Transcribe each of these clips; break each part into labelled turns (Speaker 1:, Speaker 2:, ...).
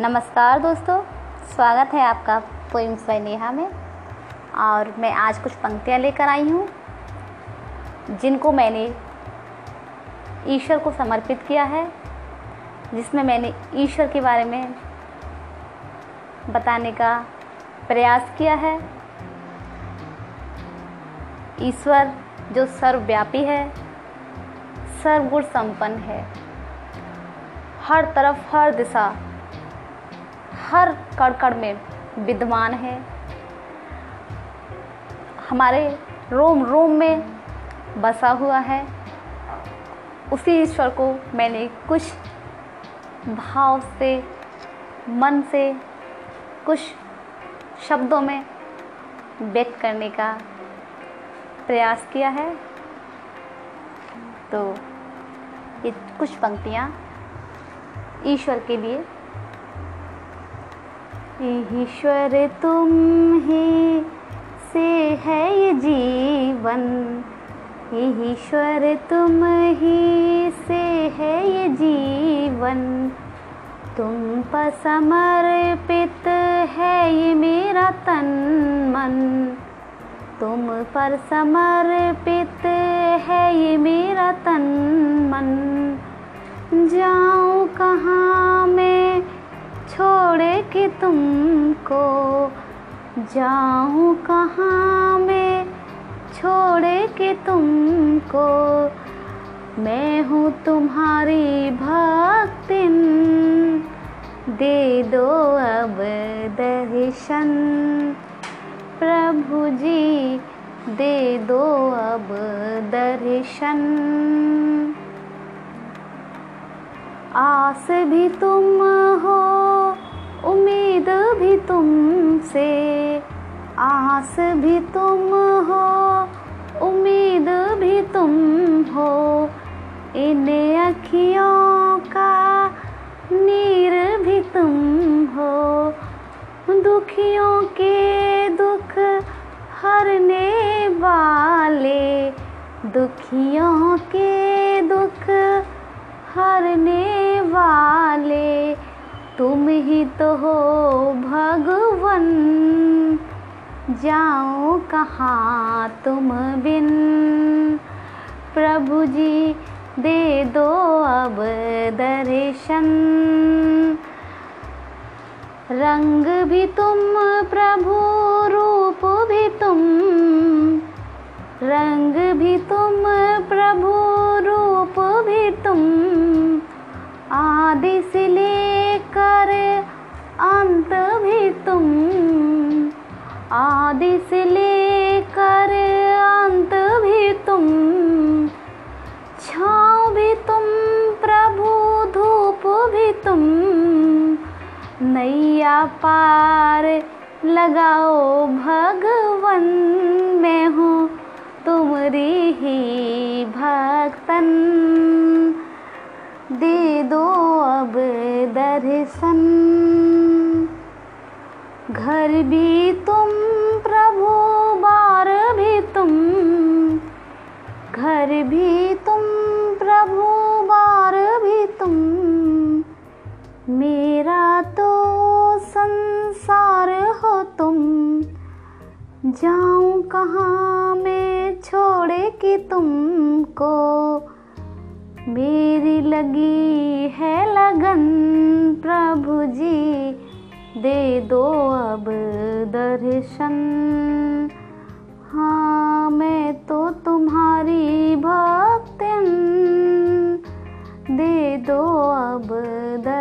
Speaker 1: नमस्कार दोस्तों, स्वागत है आपका पोइम्स बाय नेहा में। और मैं आज कुछ पंक्तियाँ लेकर आई हूँ, जिनको मैंने ईश्वर को समर्पित किया है, जिसमें मैंने ईश्वर के बारे में बताने का प्रयास किया है। ईश्वर जो सर्वव्यापी है, सर्वगुण संपन्न है। हर तरफ़ हर दिशा हर कड़ कड़ में विद्वान है। हमारे रोम रोम में बसा हुआ है। उसी ईश्वर को मैंने कुछ भाव से, मन से, कुछ शब्दों में व्यक्त करने का प्रयास किया है। तो ये कुछ पंक्तियाँ ईश्वर के लिए ईश्वर तुम ही से है ये जीवन। ईश्वर तुम ही से है ये जीवन। तुम पर समर्पित है ये मेरा तन मन। तुम पर समर्पित है ये मेरा तन मन। जाऊँ कहाँ मैं के तुमको जाऊँ कहाँ मैं? छोड़ के तुमको मैं हूँ तुम्हारी भक्तिन। दे दो अब दर्शन। प्रभु जी, दे दो अब दर्शन। आस भी तुम हो भी तुमसे, आस भी तुम हो, उम्मीद भी तुम हो, इन अखियों का नीर भी तुम हो। दुखियों के दुख हरने वाले, दुखियों के दुख हरने वाले तुम ही तो हो भगवन। जाओ कहाँ तुम बिन। प्रभु जी, दे दो अब दर्शन। रंग भी तुम, प्रभु रूप भी तुम। रंग भी तुम, प्रभु रूप भी तुम। आदि से आदि से लेकर अंत भी तुम, छाँव भी तुम, प्रभु धूप भी तुम। नैया पार लगाओ, भगवन मैं हूँ तुम्हारी ही भक्तन। दे दो अब दर्शन, घर भी तुम घर भी तुम, प्रभु बार भी तुम। मेरा तो संसार हो तुम। जाऊँ कहाँ मैं छोड़े कि तुमको? मेरी लगी है लगन, प्रभु जी। दे दो अब दर्शन।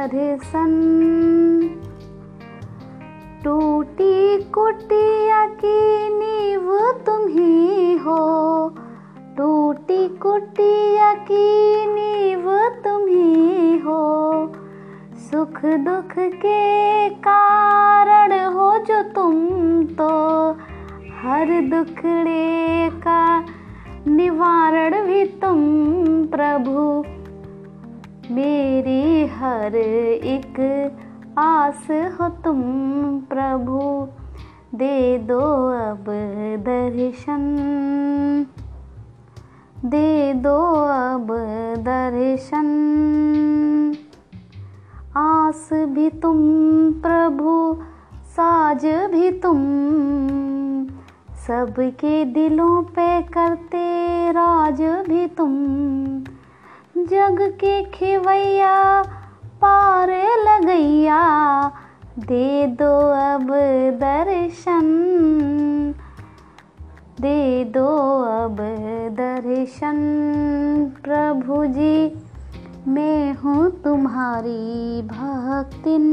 Speaker 1: दर्शन टूटी कुटिया की नींव तुम ही। हो टूटी कुटिया की नींव तुम ही हो। सुख दुख के कारण हो जो तुम तो। हर दुखड़े का निवारण भी तुम प्रभु। मेरी हर एक आस हो तुम प्रभु। दे दो अब दर्शन। दे दो अब दर्शन। आस भी तुम प्रभु, साज भी तुम। सबके दिलों पे करते राज भी तुम। जग के खिवैया पार लगैया। दे दो अब दर्शन, दे दो अब दर्शन। प्रभु जी मैं हूँ तुम्हारी भक्तिन।